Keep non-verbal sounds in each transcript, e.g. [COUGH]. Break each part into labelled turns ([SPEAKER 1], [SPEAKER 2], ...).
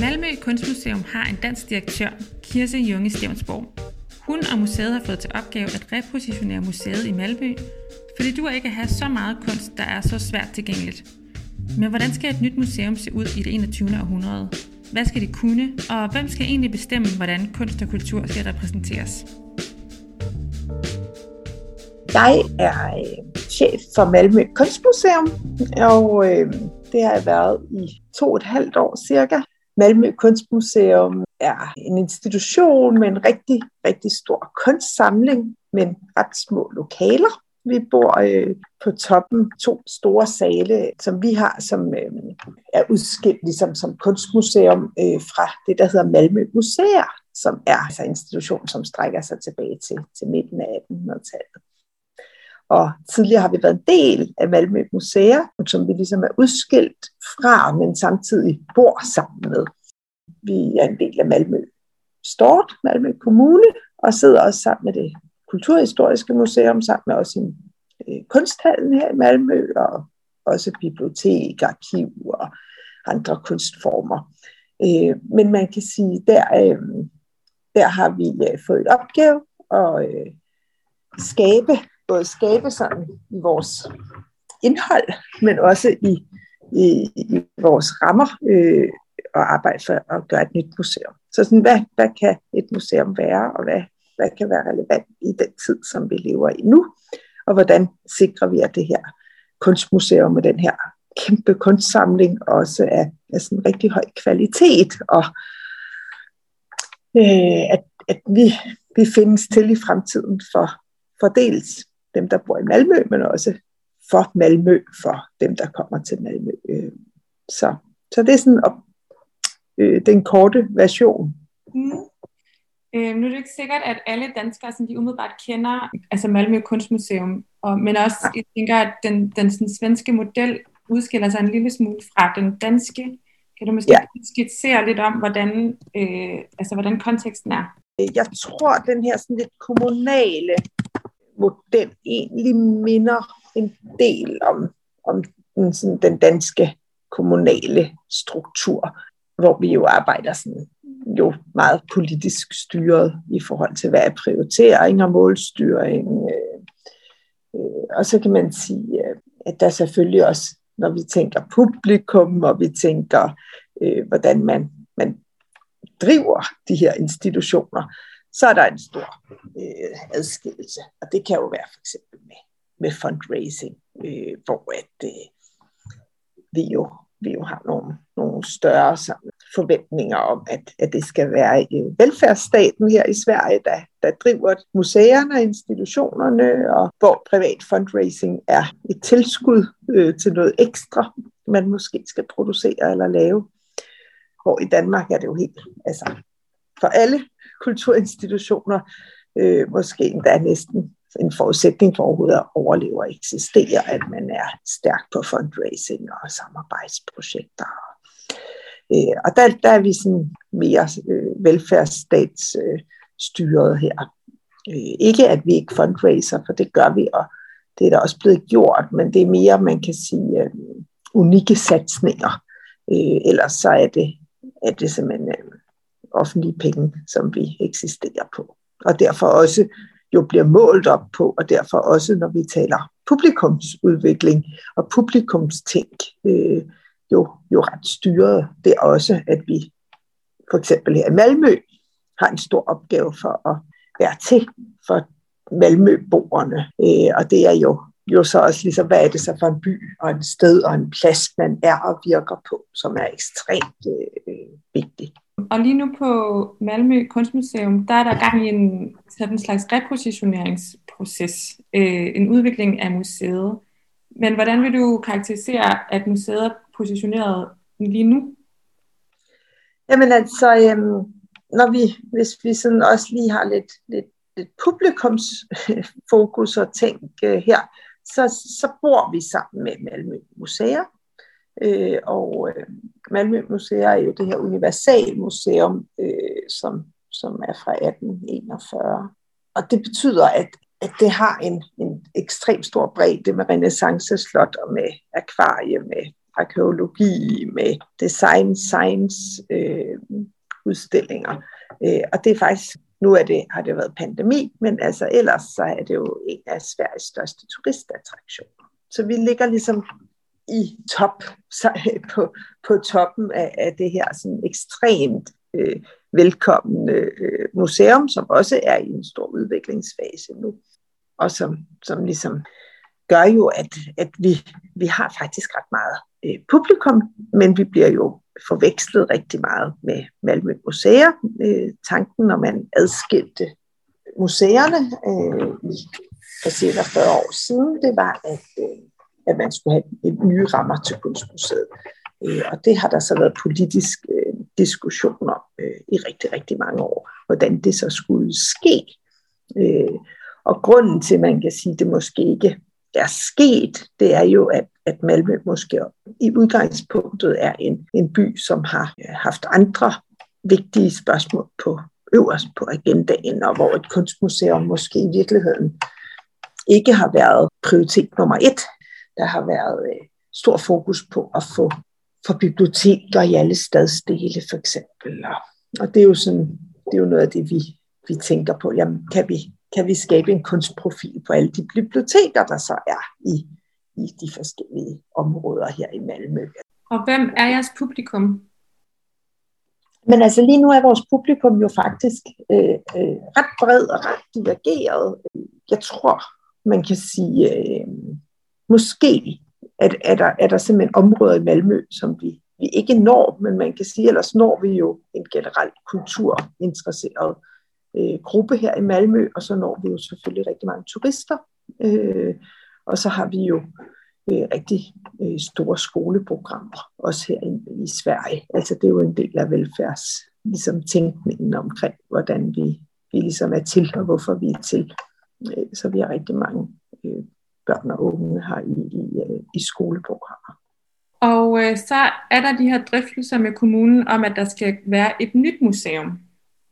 [SPEAKER 1] Malmø Kunstmuseum har en dansk direktør, Kirse Junge Stevnsborg. Hun og museet har fået til opgave at repositionere museet i Malmø, fordi du ikke have så meget kunst, der er så svært tilgængeligt. Men hvordan skal et nyt museum se ud i det 21. århundrede? Hvad skal det kunne, og hvem skal egentlig bestemme, hvordan kunst og kultur skal repræsenteres?
[SPEAKER 2] Jeg er øh, chef for Malmø Kunstmuseum, og øh, det har jeg været i to og et halvt år cirka. Malmø Kunstmuseum er en institution med en rigtig, rigtig stor kunstsamling, men ret små lokaler. Vi bor øh, på toppen to store sale, som vi har, som øh, er udskilt ligesom som kunstmuseum øh, fra det, der hedder Malmø Museer, som er altså en institution, som strækker sig tilbage til, til midten af 1800-tallet. Og tidligere har vi været en del af Malmø Museer, som vi ligesom er udskilt fra, men samtidig bor sammen med. Vi er en del af Malmø Stort, Malmø Kommune, og sidder også sammen med det Kulturhistoriske Museum, sammen med også en øh, kunsthallen her i Malmø, og også bibliotek, arkiv og andre kunstformer. Øh, men man kan sige, der, øh, der har vi øh, fået et opgave at øh, skabe både skabe sådan i vores indhold, men også i, i, i vores rammer øh, og arbejde for at gøre et nyt museum. Så sådan, hvad, hvad kan et museum være, og hvad, hvad kan være relevant i den tid, som vi lever i nu, og hvordan sikrer vi, at det her kunstmuseum med den her kæmpe kunstsamling også er af sådan rigtig høj kvalitet, og øh, at, at vi, vi findes til i fremtiden for, for dels dem, der bor i Malmø, men også for Malmø, for dem, der kommer til Malmø. Øh, så, så det er sådan op, øh, den korte version. Mm.
[SPEAKER 1] Øh, nu er det ikke sikkert, at alle danskere som de umiddelbart kender altså Malmø Kunstmuseum, og, men også ja. jeg tænker, at den, den sådan, svenske model udskiller sig en lille smule fra den danske. Kan du måske ja. skitsere lidt om, hvordan, øh, altså, hvordan konteksten er?
[SPEAKER 2] Jeg tror, at den her sådan lidt kommunale model egentlig minder en del om, om den, sådan, den danske kommunale struktur, hvor vi jo arbejder sådan, jo meget politisk styret i forhold til, hvad er prioritering og målstyring. Øh, øh, og så kan man sige, øh, at der selvfølgelig også, når vi tænker publikum, og vi tænker, hvordan man, man driver de her institutioner, så er der en stor øh, adskillelse. Og det kan jo være for eksempel med, med fundraising, øh, hvor at, øh, vi, jo, vi jo har nogle, nogle større sådan, forventninger om, at, at det skal være i velfærdsstaten her i Sverige, der, der driver museerne og institutionerne, og hvor privat fundraising er et tilskud øh, til noget ekstra, man måske skal producere eller lave. Hvor i Danmark er det jo helt, altså for alle kulturinstitutioner, øh, måske endda næsten en forudsætning for overhovedet at overleve og eksistere, at man er stærk på fundraising og samarbejdsprojekter. Øh, og der, der er vi sådan mere øh, velfærdsstatsstyret øh, her. Øh, ikke at vi ikke fundraiser, for det gør vi, og det er da også blevet gjort, men det er mere, man kan sige, øh, unikke satsninger. Øh, ellers så er det, er det simpelthen øh, offentlige penge, som vi eksisterer på. Og derfor også jo bliver målt op på, og derfor også, når vi taler publikumsudvikling og publikumstænk, øh, jo, jo ret styret. Det er også, at vi for eksempel her i Malmø har en stor opgave for at være til for Malmøboerne. Øh, og det er jo, jo så også ligesom, hvad er det så for en by og en sted og en plads, man er og virker på, som er ekstremt øh, vigtigt.
[SPEAKER 1] Og lige nu på Malmø Kunstmuseum, der er der gang i en sådan en slags repositioneringsproces, øh, en udvikling af museet. Men hvordan vil du karakterisere, at museet er positioneret lige nu?
[SPEAKER 2] Jamen altså, øhm, når vi, hvis vi sådan også lige har lidt, lidt, lidt publikumsfokus øh, og tænk øh, her, så, så bor vi sammen med Malmø Museer. Øh, og øh, Malmø Museer er jo det her universalmuseum, øh, som, som er fra 1841. Og det betyder, at, at det har en, en ekstrem stor bredde med renaissanceslot og med akvarie, med arkeologi, med design, science øh, udstillinger. Øh, og det er faktisk, nu er det, har det været pandemi, men altså ellers så er det jo en af Sveriges største turistattraktioner. Så vi ligger ligesom i top, så, på, på toppen af, af det her sådan ekstremt øh, velkommende øh, museum, som også er i en stor udviklingsfase nu, og som, som ligesom gør jo, at, at vi, vi har faktisk ret meget øh, publikum, men vi bliver jo forvekslet rigtig meget med Malmø Museer. Øh, tanken, når man adskilte museerne øh, for cirka 40 år siden, det var, at, øh, at man skulle have et nye rammer til Kunstmuseet. Øh, og det har der så været politisk øh, diskussion om øh, i rigtig, rigtig mange år, hvordan det så skulle ske. Øh, og grunden til, at man kan sige, at det måske ikke er sket, det er jo, at, at Malmø måske i udgangspunktet er en, en by, som har øh, haft andre vigtige spørgsmål på øverst på agendaen, og hvor et kunstmuseum måske i virkeligheden ikke har været prioritet nummer et. Der har været øh, stor fokus på at få for biblioteker i alle stadsdele for eksempel. Og, og det er jo sådan, det er jo noget af det, vi, vi tænker på. Jamen, kan vi, kan vi skabe en kunstprofil på alle de biblioteker, der så er i, i de forskellige områder her i Malmø.
[SPEAKER 1] Og hvem er jeres publikum?
[SPEAKER 2] Men altså lige nu er vores publikum jo faktisk øh, øh, ret bred og ret divergeret. Jeg tror, man kan sige, øh, måske at, er, der, er der simpelthen områder i Malmø, som vi, vi ikke når, men man kan sige, ellers når vi jo en generelt kulturinteresseret øh, gruppe her i Malmø, og så når vi jo selvfølgelig rigtig mange turister. Øh, og så har vi jo øh, rigtig øh, store skoleprogrammer, også her i, i Sverige. Altså det er jo en del af velfærds ligesom tænkningen omkring, hvordan vi, vi ligesom er til, og hvorfor vi er til. Øh, så vi har rigtig mange øh, børn og unge har i, i, øh, i skoleprogrammer.
[SPEAKER 1] Og øh, så er der de her drøftelser med kommunen om, at der skal være et nyt museum.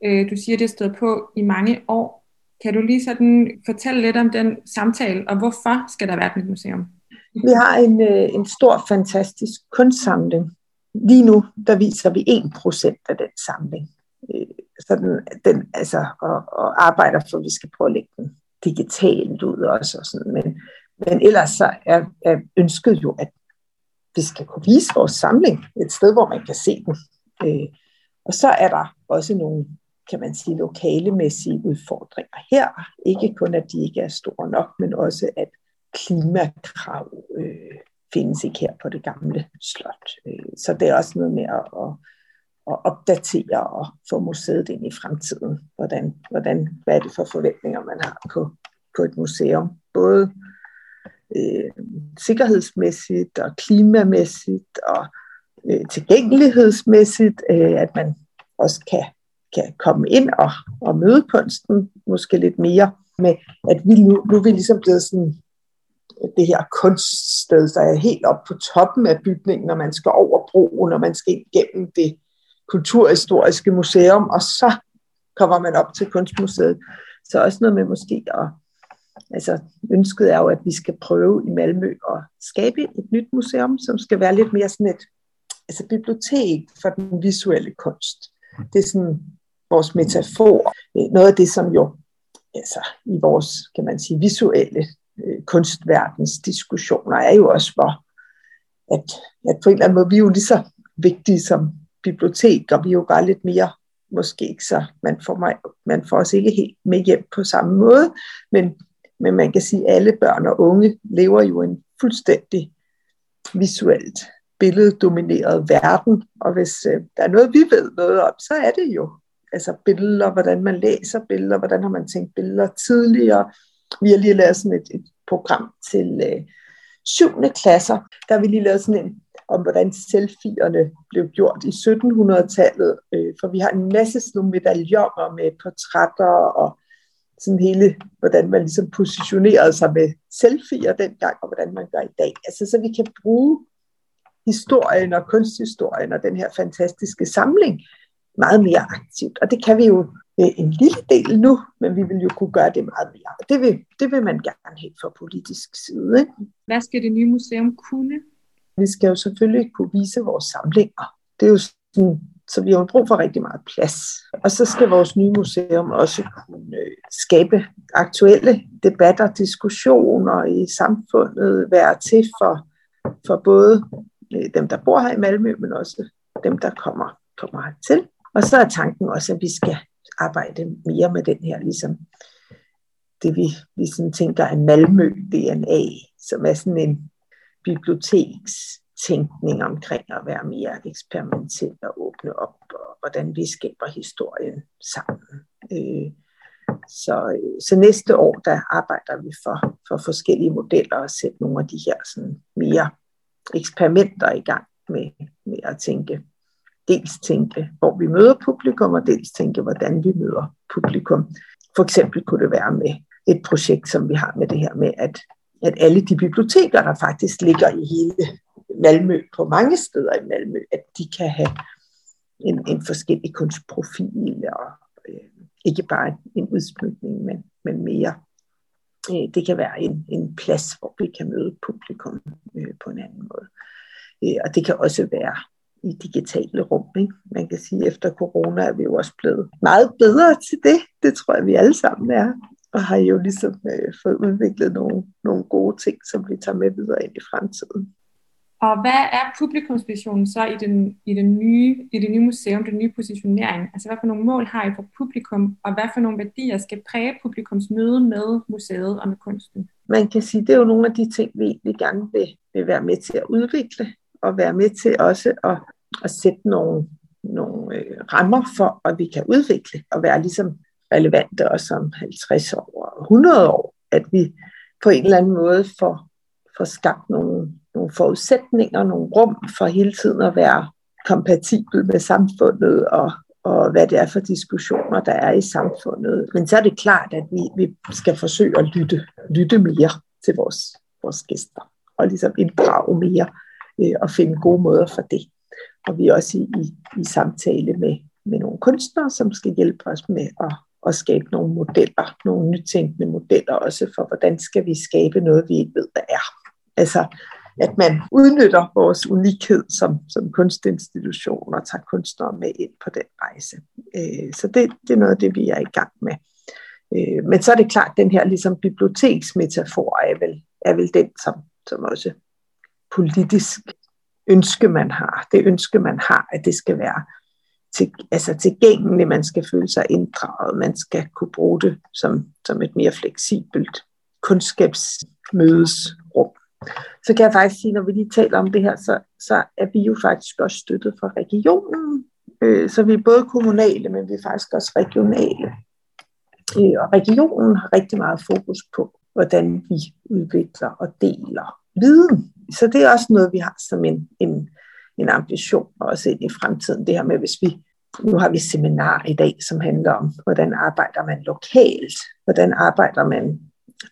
[SPEAKER 1] Øh, du siger, det er stået på i mange år. Kan du lige sådan fortælle lidt om den samtale, og hvorfor skal der være et nyt museum?
[SPEAKER 2] Vi har en, øh, en stor, fantastisk kunstsamling. Lige nu, der viser vi 1% af den samling. Øh, så den, den, altså, og, og arbejder for, at vi skal prøve at lægge den digitalt ud også. Og sådan. Men, men ellers så er, er ønsket jo, at vi skal kunne vise vores samling et sted, hvor man kan se den. Øh, og så er der også nogle, kan man sige, lokalemæssige udfordringer her. Ikke kun, at de ikke er store nok, men også, at klimakrav øh, findes ikke her på det gamle slot. Øh, så det er også noget med at, at, at opdatere og få museet ind i fremtiden. Hvordan, hvordan, hvad er det for forventninger, man har på, på et museum? Både øh, Øh, sikkerhedsmæssigt og klimamæssigt og øh, tilgængelighedsmæssigt, øh, at man også kan, kan komme ind og, og møde kunsten måske lidt mere med, at vi nu, nu er vi ligesom blevet sådan øh, det her kunststed, der er helt op på toppen af bygningen, når man skal over broen, når man skal gennem det kulturhistoriske museum, og så kommer man op til kunstmuseet. Så også noget med måske at altså ønsket er jo, at vi skal prøve i Malmø at skabe et nyt museum, som skal være lidt mere sådan et altså bibliotek for den visuelle kunst. Det er sådan vores metafor. Øh, noget af det, som jo altså, i vores, kan man sige, visuelle øh, kunstverdens diskussioner, er jo også, hvor at, at på en eller anden måde, vi er jo lige så vigtige som bibliotek, og vi er jo bare lidt mere måske ikke så, man får, mig, man får os ikke helt med hjem på samme måde, men men man kan sige, at alle børn og unge lever jo en fuldstændig visuelt billeddomineret verden. Og hvis øh, der er noget, vi ved noget om, så er det jo altså billeder, hvordan man læser billeder, hvordan har man tænkt billeder tidligere. Vi har lige lavet sådan et, et program til øh, 7. klasser. Der har vi lige lavet sådan en om, hvordan selfierne blev gjort i 1700-tallet. Øh, for vi har en masse sådan nogle medaljoner med portrætter og sådan hele, hvordan man ligesom positionerede sig med selfies dengang, og hvordan man gør i dag. Altså, så vi kan bruge historien og kunsthistorien og den her fantastiske samling meget mere aktivt. Og det kan vi jo en lille del nu, men vi vil jo kunne gøre det meget mere. Og det vil, det vil man gerne have fra politisk side. Ikke?
[SPEAKER 1] Hvad skal det nye museum kunne?
[SPEAKER 2] Vi skal jo selvfølgelig kunne vise vores samlinger. Det er jo sådan, så vi har brug for rigtig meget plads. Og så skal vores nye museum også kunne øh, skabe aktuelle debatter, diskussioner i samfundet, være til for, for både øh, dem, der bor her i Malmø, men også dem, der kommer, kommer til. Og så er tanken også, at vi skal arbejde mere med den her, ligesom det vi, vi sådan tænker er Malmø-DNA, som er sådan en bibliotekstænkning omkring at være mere eksperimentel og åbne op, og hvordan vi skaber historien sammen. Øh, så, øh, så næste år, der arbejder vi for, for forskellige modeller og sætte nogle af de her sådan mere eksperimenter i gang med, med at tænke, dels tænke, hvor vi møder publikum, og dels tænke, hvordan vi møder publikum. For eksempel kunne det være med et projekt, som vi har med det her med, at, at alle de biblioteker, der faktisk ligger i hele Malmø, på mange steder i Malmø, at de kan have en, en forskellig kunstprofil, og ikke bare en udsmykning, men, men mere. Øh, det kan være en, en plads, hvor vi kan møde publikum øh, på en anden måde. Øh, og det kan også være i digitale rum. Ikke? Man kan sige, at efter corona er vi jo også blevet meget bedre til det. Det tror jeg, vi alle sammen er og har jo ligesom øh, fået udviklet nogle, nogle gode ting, som vi tager med videre ind i fremtiden.
[SPEAKER 1] Og hvad er publikumsvisionen så i, den, i, den nye, i det nye museum, den nye positionering? Altså hvad for nogle mål har I for publikum, og hvad for nogle værdier skal præge publikums møde med museet og med kunsten?
[SPEAKER 2] Man kan sige, det er jo nogle af de ting, vi, vi gerne vil, vil være med til at udvikle, og være med til også at, at sætte nogle, nogle øh, rammer for, at vi kan udvikle, og være ligesom relevante også om 50 år og 100 år, at vi på en eller anden måde får, får skabt nogle, nogle forudsætninger, nogle rum for hele tiden at være kompatibel med samfundet og, og hvad det er for diskussioner, der er i samfundet. Men så er det klart, at vi, vi skal forsøge at lytte, lytte mere til vores, vores gæster og ligesom inddrage mere øh, og finde gode måder for det. Og vi er også i, i, i samtale med, med nogle kunstnere, som skal hjælpe os med at at skabe nogle modeller, nogle nytænkende modeller også for, hvordan skal vi skabe noget, vi ikke ved, hvad er. Altså, at man udnytter vores unikhed som, som kunstinstitution og tager kunstnere med ind på den rejse. Øh, så det, det er noget af det, vi er i gang med. Øh, men så er det klart, at den her ligesom biblioteksmetafor er vel, er vel den, som, som også politisk ønske, man har. Det ønske, man har, at det skal være til, altså tilgængeligt, man skal føle sig inddraget, man skal kunne bruge det som, som et mere fleksibelt kundskabsmødesrum. Så kan jeg faktisk sige, når vi lige taler om det her, så, så er vi jo faktisk også støttet fra regionen. Øh, så vi er både kommunale, men vi er faktisk også regionale. Øh, og regionen har rigtig meget fokus på, hvordan vi udvikler og deler viden. Så det er også noget, vi har som en, en en ambition også ind i fremtiden. Det her med, hvis vi nu har vi seminar i dag, som handler om, hvordan arbejder man lokalt? Hvordan arbejder man?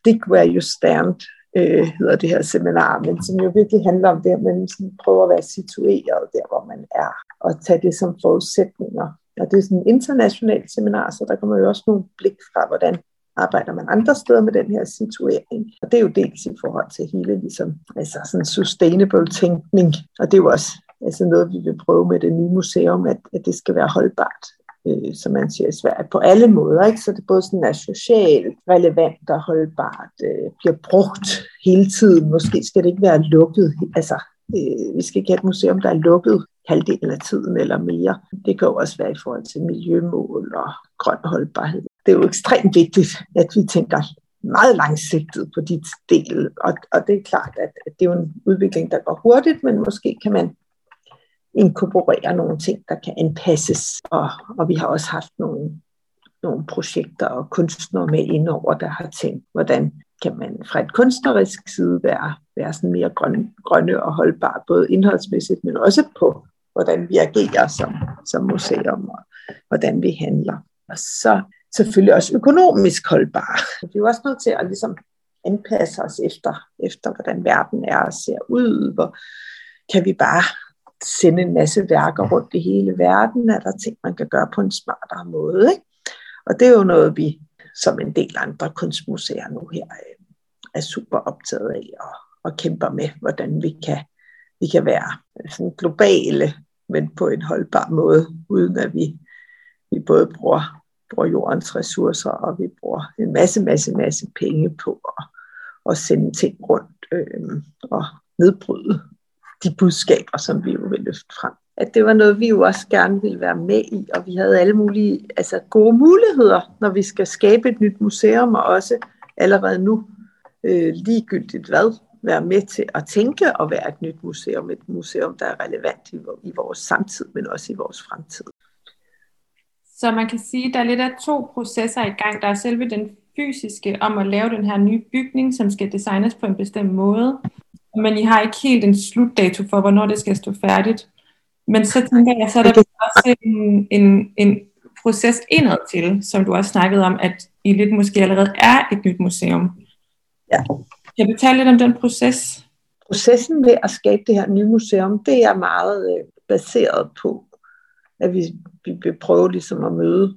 [SPEAKER 2] Dig where you stand, øh, hedder det her seminar, men som jo virkelig handler om det, at man prøver at være situeret der, hvor man er, og tage det som forudsætninger. Og det er sådan et internationalt seminar, så der kommer jo også nogle blik fra, hvordan arbejder man andre steder med den her situering. Og det er jo dels i forhold til hele ligesom, altså sådan sustainable tænkning, og det er jo også altså noget, vi vil prøve med det nye museum, at, at det skal være holdbart, øh, som man siger i Sverige, på alle måder. Ikke? Så det både sådan er socialt relevant og holdbart, øh, bliver brugt hele tiden. Måske skal det ikke være lukket. Altså, øh, vi skal ikke have et museum, der er lukket halvdelen af tiden eller mere. Det kan jo også være i forhold til miljømål og grøn holdbarhed. Det er jo ekstremt vigtigt, at vi tænker meget langsigtet på dit del, og, og det er klart, at, at det er jo en udvikling, der går hurtigt, men måske kan man inkorporere nogle ting, der kan anpasses. Og, og vi har også haft nogle, nogle projekter og kunstnere med indover, der har tænkt, hvordan kan man fra et kunstnerisk side være, være sådan mere grønne, grønne og holdbare, både indholdsmæssigt, men også på, hvordan vi agerer som, som museum, og hvordan vi handler. Og så selvfølgelig også økonomisk holdbare. Vi er jo også nødt til at ligesom anpasse os efter, efter, hvordan verden er og ser ud, hvor kan vi bare sende en masse værker rundt i hele verden, er der ting, man kan gøre på en smartere måde. Ikke? Og det er jo noget, vi som en del andre kunstmuseer nu her øh, er super optaget af og, og kæmper med, hvordan vi kan vi kan være øh, sådan globale, men på en holdbar måde, uden at vi, vi både bruger, bruger jordens ressourcer, og vi bruger en masse, masse, masse penge på at, at sende ting rundt øh, og nedbryde de budskaber, som vi jo vil løfte frem. At det var noget, vi jo også gerne ville være med i, og vi havde alle mulige altså gode muligheder, når vi skal skabe et nyt museum, og også allerede nu øh, ligegyldigt hvad, være med til at tænke og være et nyt museum. Et museum, der er relevant i, i vores samtid, men også i vores fremtid.
[SPEAKER 1] Så man kan sige, at der er lidt af to processer i gang. Der er selve den fysiske om at lave den her nye bygning, som skal designes på en bestemt måde. Men I har ikke helt en slutdato for, hvornår det skal stå færdigt. Men så tænker jeg, så er der også en, en, en proces indad til, som du også snakkede om, at I lidt måske allerede er et nyt museum.
[SPEAKER 2] Ja.
[SPEAKER 1] Kan du tale lidt om den proces?
[SPEAKER 2] Processen med at skabe det her nye museum, det er meget øh, baseret på, at vi, vi vil prøve ligesom at møde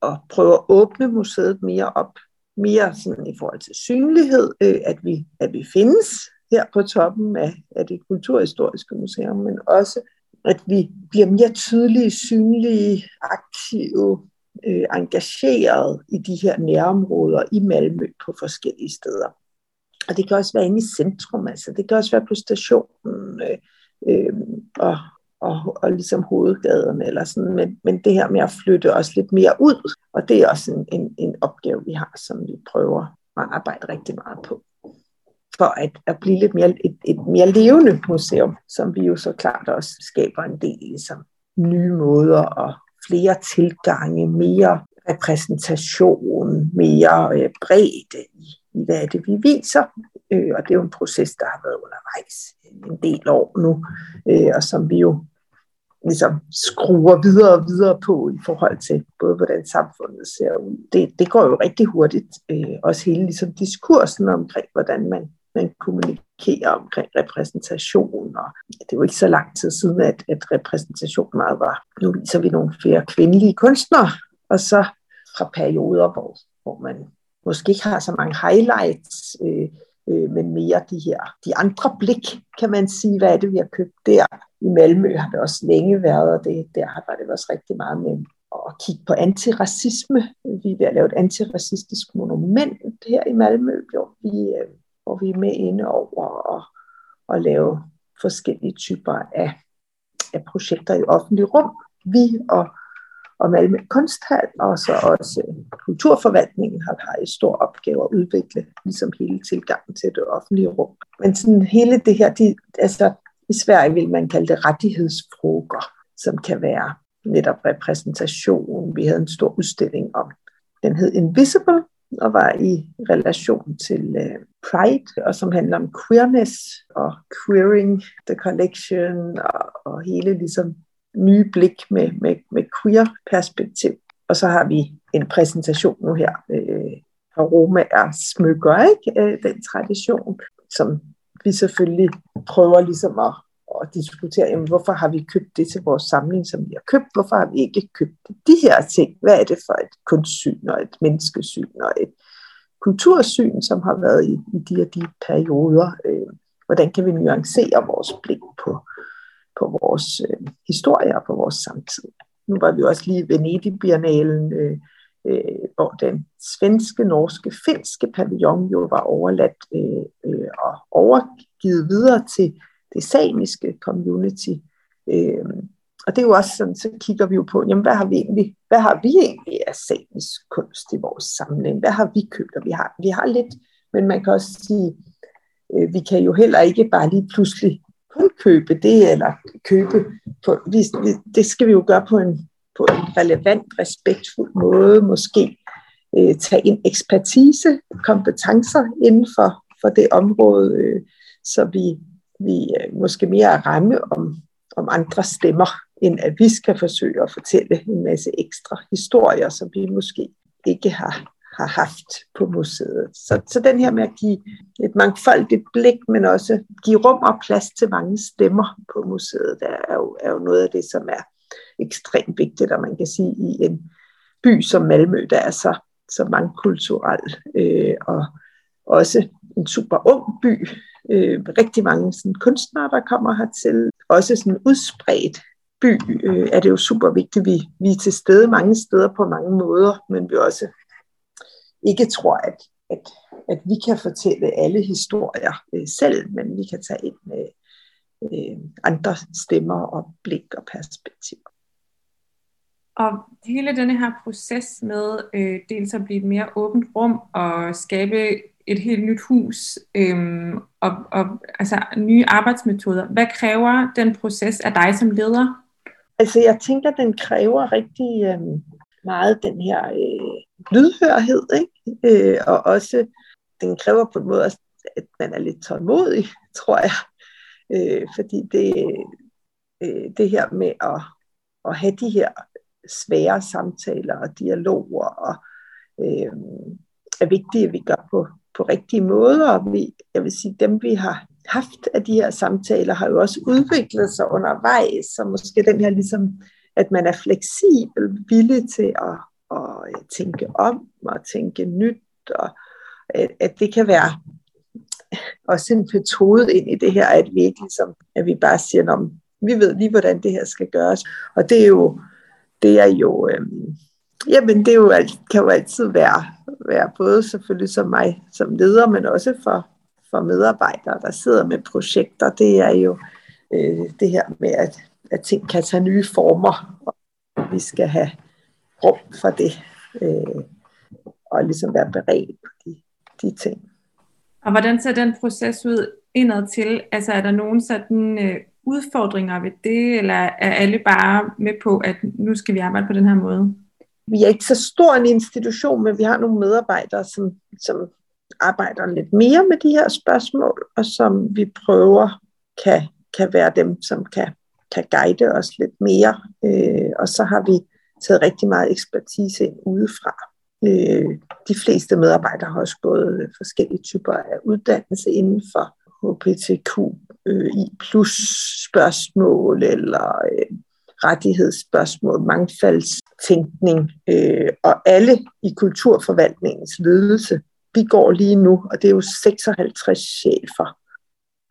[SPEAKER 2] og prøve at åbne museet mere op, mere sådan i forhold til synlighed, øh, at, vi, at vi findes her på toppen af, af det kulturhistoriske museum, men også at vi bliver mere tydelige, synlige, aktive, øh, engageret i de her nærområder i Malmø på forskellige steder. Og det kan også være inde i centrum, altså. Det kan også være på stationen øh, øh, og, og, og ligesom hovedgaderne eller sådan, men, men det her med at flytte os lidt mere ud, og det er også en, en, en opgave, vi har, som vi prøver at arbejde rigtig meget på for at, at blive lidt mere, et, et mere levende museum, som vi jo så klart også skaber en del ligesom, nye måder og flere tilgange, mere repræsentation, mere øh, bredde i, i, hvad det, vi viser. Øh, og det er jo en proces, der har været undervejs en del år nu, øh, og som vi jo ligesom skruer videre og videre på i forhold til både, hvordan samfundet ser ud. Det, det går jo rigtig hurtigt. Øh, også hele ligesom diskursen omkring, hvordan man man kommunikerer omkring repræsentation. Og det er jo ikke så lang tid siden, at, at repræsentation meget var, nu viser vi nogle flere kvindelige kunstnere, og så fra perioder, hvor, hvor man måske ikke har så mange highlights, øh, øh, men mere de her, de andre blik, kan man sige, hvad er det, vi har købt der. I Malmø har det også længe været, og det, der har det også rigtig meget med at kigge på antiracisme. Vi er ved at lave et antiracistisk monument her i Malmø, hvor vi øh, hvor vi er med inde over og, og lave forskellige typer af, af projekter i offentlig rum. Vi og, og Malmø Kunsthal og så også kulturforvaltningen har, har en stor opgave at udvikle ligesom hele tilgangen til det offentlige rum. Men sådan hele det her, de, altså i Sverige vil man kalde det rettighedsfråger, som kan være netop repræsentation. Vi havde en stor udstilling om, den hed Invisible, og var i relation til øh, Pride, og som handler om queerness og queering the collection og, og hele ligesom nye blik med, med, med queer perspektiv. Og så har vi en præsentation nu her, øh, for Roma er smykker, ikke? Øh, den tradition, som vi selvfølgelig prøver ligesom at at diskutere, jamen, hvorfor har vi købt det til vores samling, som vi har købt? Hvorfor har vi ikke købt de her ting? Hvad er det for et kunstsyn og et menneskesyn og et kultursyn, som har været i, i de og de perioder? Øh, hvordan kan vi nuancere vores blik på, på vores øh, historie og på vores samtid? Nu var vi også lige i Venedig-biennalen, øh, øh, hvor den svenske, norske, finske pavillon jo var overladt øh, øh, og overgivet videre til det samiske community. Øh, og det er jo også sådan, så kigger vi jo på, jamen, hvad har vi egentlig, hvad har vi egentlig af samisk kunst i vores samling? Hvad har vi købt? Og vi har, vi har lidt, men man kan også sige, øh, vi kan jo heller ikke bare lige pludselig kun købe det, eller købe på, vi, det skal vi jo gøre på en, på en relevant, respektfuld måde, måske øh, tage en ekspertise, kompetencer inden for, for det område, øh, så vi vi øh, måske mere ramme om, om andre stemmer, end at vi skal forsøge at fortælle en masse ekstra historier, som vi måske ikke har, har haft på museet. Så, så den her med at give et mangfoldigt blik, men også give rum og plads til mange stemmer på museet, der er jo, er jo noget af det, som er ekstremt vigtigt, og man kan sige i en by som Malmø, der er så, så mange kulturel øh, og også en super ung by, øh, rigtig mange sådan, kunstnere, der kommer hertil. Også sådan udspredt by øh, er det jo super vigtigt, vi, vi er til stede mange steder på mange måder, men vi også ikke tror, at, at, at vi kan fortælle alle historier øh, selv, men vi kan tage ind med øh, andre stemmer og blik og perspektiver.
[SPEAKER 1] Og hele denne her proces med øh, dels at blive et mere åbent rum og skabe et helt nyt hus øh, og, og altså nye arbejdsmetoder. Hvad kræver den proces af dig som leder?
[SPEAKER 2] Altså jeg tænker, den kræver rigtig øh, meget den her øh, lydhørhed, ikke? Øh, og også den kræver på en måde, at man er lidt tålmodig, [LAUGHS] tror jeg. Øh, fordi det, øh, det her med at, at have de her svære samtaler og dialoger og øh, er vigtigt, at vi gør på, på rigtige måder. Og vi, jeg vil sige, dem vi har haft af de her samtaler, har jo også udviklet sig undervejs, så måske den her ligesom, at man er fleksibel, villig til at, at øh, tænke om og tænke nyt, og at, at det kan være også en metode ind i det her, at vi ikke ligesom, at vi bare siger, om vi ved lige, hvordan det her skal gøres. Og det er jo, det er jo, øhm, jamen det er jo, kan jo altid være, være både selvfølgelig som mig som leder, men også for, for medarbejdere, der sidder med projekter. Det er jo øh, det her med, at, at ting kan tage nye former, og vi skal have rum for det, øh, og ligesom være beredt på de, de ting.
[SPEAKER 1] Og hvordan ser den proces ud indad til? Altså er der nogen sådan øh, udfordringer ved det, eller er alle bare med på, at nu skal vi arbejde på den her måde?
[SPEAKER 2] Vi er ikke så stor en institution, men vi har nogle medarbejdere, som, som arbejder lidt mere med de her spørgsmål, og som vi prøver kan, kan være dem, som kan, kan guide os lidt mere. Øh, og så har vi taget rigtig meget ekspertise ind udefra. Øh, de fleste medarbejdere har også gået forskellige typer af uddannelse inden for HPTQ, øh, i plus spørgsmål eller øh, rettighedsspørgsmål, mangfaldstænkning, øh, og alle i kulturforvaltningens ledelse. Vi går lige nu, og det er jo 56 chefer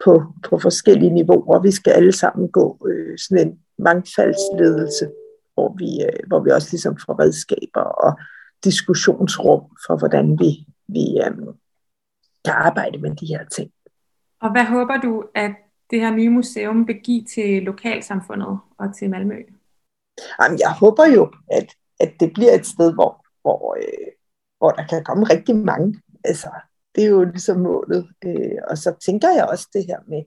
[SPEAKER 2] på, på forskellige niveauer. Vi skal alle sammen gå øh, sådan en mangfaldsledelse, hvor vi, øh, hvor vi også ligesom får redskaber og diskussionsrum for, hvordan vi, vi øh, kan arbejde med de her ting.
[SPEAKER 1] Og hvad håber du, at det her nye museum vil give til lokalsamfundet og til Malmø?
[SPEAKER 2] Jamen, jeg håber jo, at, at det bliver et sted, hvor, hvor, øh, hvor der kan komme rigtig mange. Altså, det er jo ligesom målet. Øh, og så tænker jeg også det her med,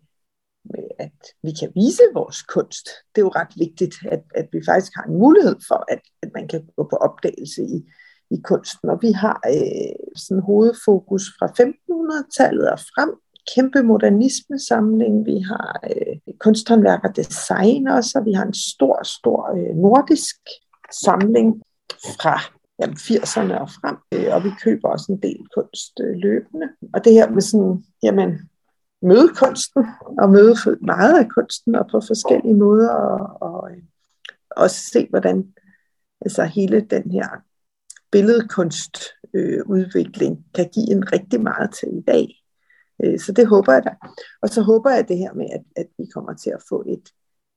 [SPEAKER 2] med, at vi kan vise vores kunst. Det er jo ret vigtigt, at, at vi faktisk har en mulighed for, at, at man kan gå på opdagelse i, i kunsten. Og vi har øh, sådan hovedfokus fra 1500-tallet og frem kæmpe modernisme-samling, vi har øh, kunsthåndværk og design også, og vi har en stor, stor øh, nordisk samling fra jamen, 80'erne og frem, øh, og vi køber også en del kunst øh, løbende. Og det her med sådan, jamen, møde kunsten, og møde meget af kunsten, og på forskellige måder, og, og øh, også se, hvordan altså hele den her billedkunstudvikling øh, kan give en rigtig meget til i dag. Øh, så det håber jeg da. Og så håber jeg det her med, at, at vi kommer til at få et,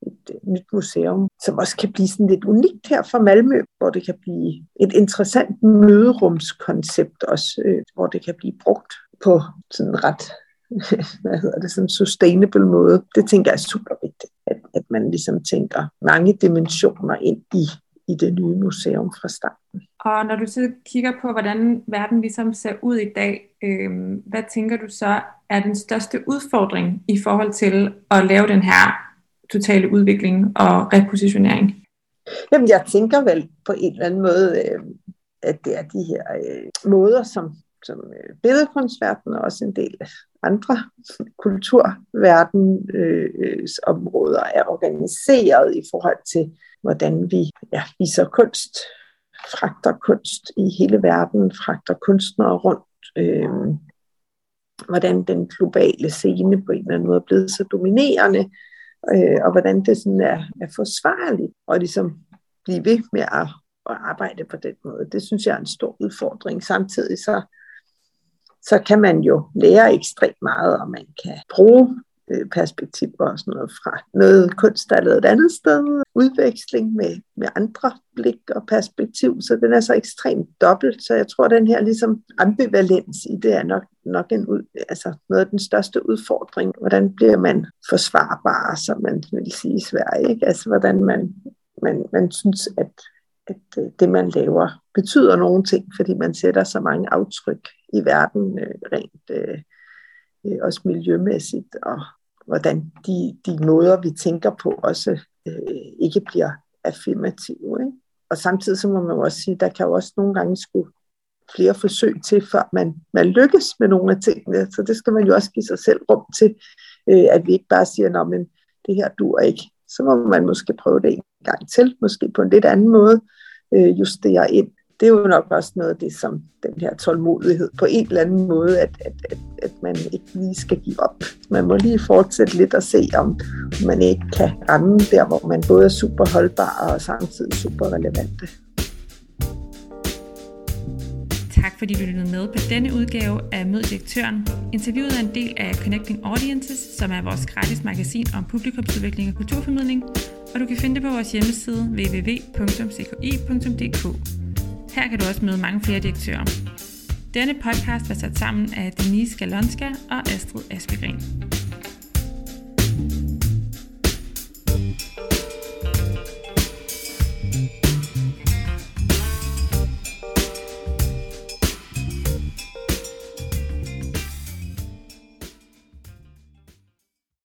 [SPEAKER 2] et nyt museum, som også kan blive sådan lidt unikt her for Malmø, hvor det kan blive et interessant møderumskoncept også, øh, hvor det kan blive brugt på sådan en ret [LAUGHS] hvad hedder det, sådan sustainable måde. Det tænker jeg er super vigtigt, at, at man ligesom tænker mange dimensioner ind i, i det nye museum fra starten.
[SPEAKER 1] Og når du så kigger på, hvordan verden ligesom ser ud i dag, øh, hvad tænker du så er den største udfordring i forhold til at lave den her totale udvikling og repositionering?
[SPEAKER 2] Jamen, jeg tænker vel på en eller anden måde, øh, at det er de her øh, måder, som, som øh, billedkunstverdenen og også en del andre [LAUGHS] kulturverdens øh, øh, områder er organiseret i forhold til, hvordan vi ja, viser kunst, fragter kunst i hele verden, fragter kunstnere rundt, øh, hvordan den globale scene på en eller anden måde er blevet så dominerende, øh, og hvordan det sådan er, er forsvarligt at ligesom blive ved med at, at arbejde på den måde. Det synes jeg er en stor udfordring. Samtidig så så kan man jo lære ekstremt meget, og man kan bruge Øh, perspektiver og sådan noget fra noget kunst, der er lavet et andet sted, udveksling med, med andre blik og perspektiv, så den er så ekstremt dobbelt, så jeg tror, den her ligesom ambivalens i det er nok, nok en ud, altså noget af den største udfordring. Hvordan bliver man forsvarbar, som man vil sige i Sverige, ikke? altså hvordan man, man, man synes, at at øh, det, man laver, betyder nogle ting, fordi man sætter så mange aftryk i verden, øh, rent øh, øh også miljømæssigt, og hvordan de, de måder, vi tænker på, også øh, ikke bliver affirmative. Ikke? Og samtidig så må man også sige, der kan jo også nogle gange skulle flere forsøg til, før man, man lykkes med nogle af tingene. Så det skal man jo også give sig selv rum til, øh, at vi ikke bare siger, men det her dur ikke. Så må man måske prøve det en gang til, måske på en lidt anden måde, øh, justere ind. Det er jo nok også noget af det, som den her tålmodighed på en eller anden måde, at, at, at, at man ikke lige skal give op. Man må lige fortsætte lidt og se, om man ikke kan ramme der, hvor man både er super holdbar og samtidig super relevante.
[SPEAKER 1] Tak fordi du lyttede med på denne udgave af Mød Direktøren. Interviewet er en del af Connecting Audiences, som er vores gratis magasin om publikumsudvikling og kulturformidling, og du kan finde det på vores hjemmeside www.cki.dk. Her kan du også møde mange flere direktører. Denne podcast var sat sammen af Denise Galonska og Astrid Aspegren.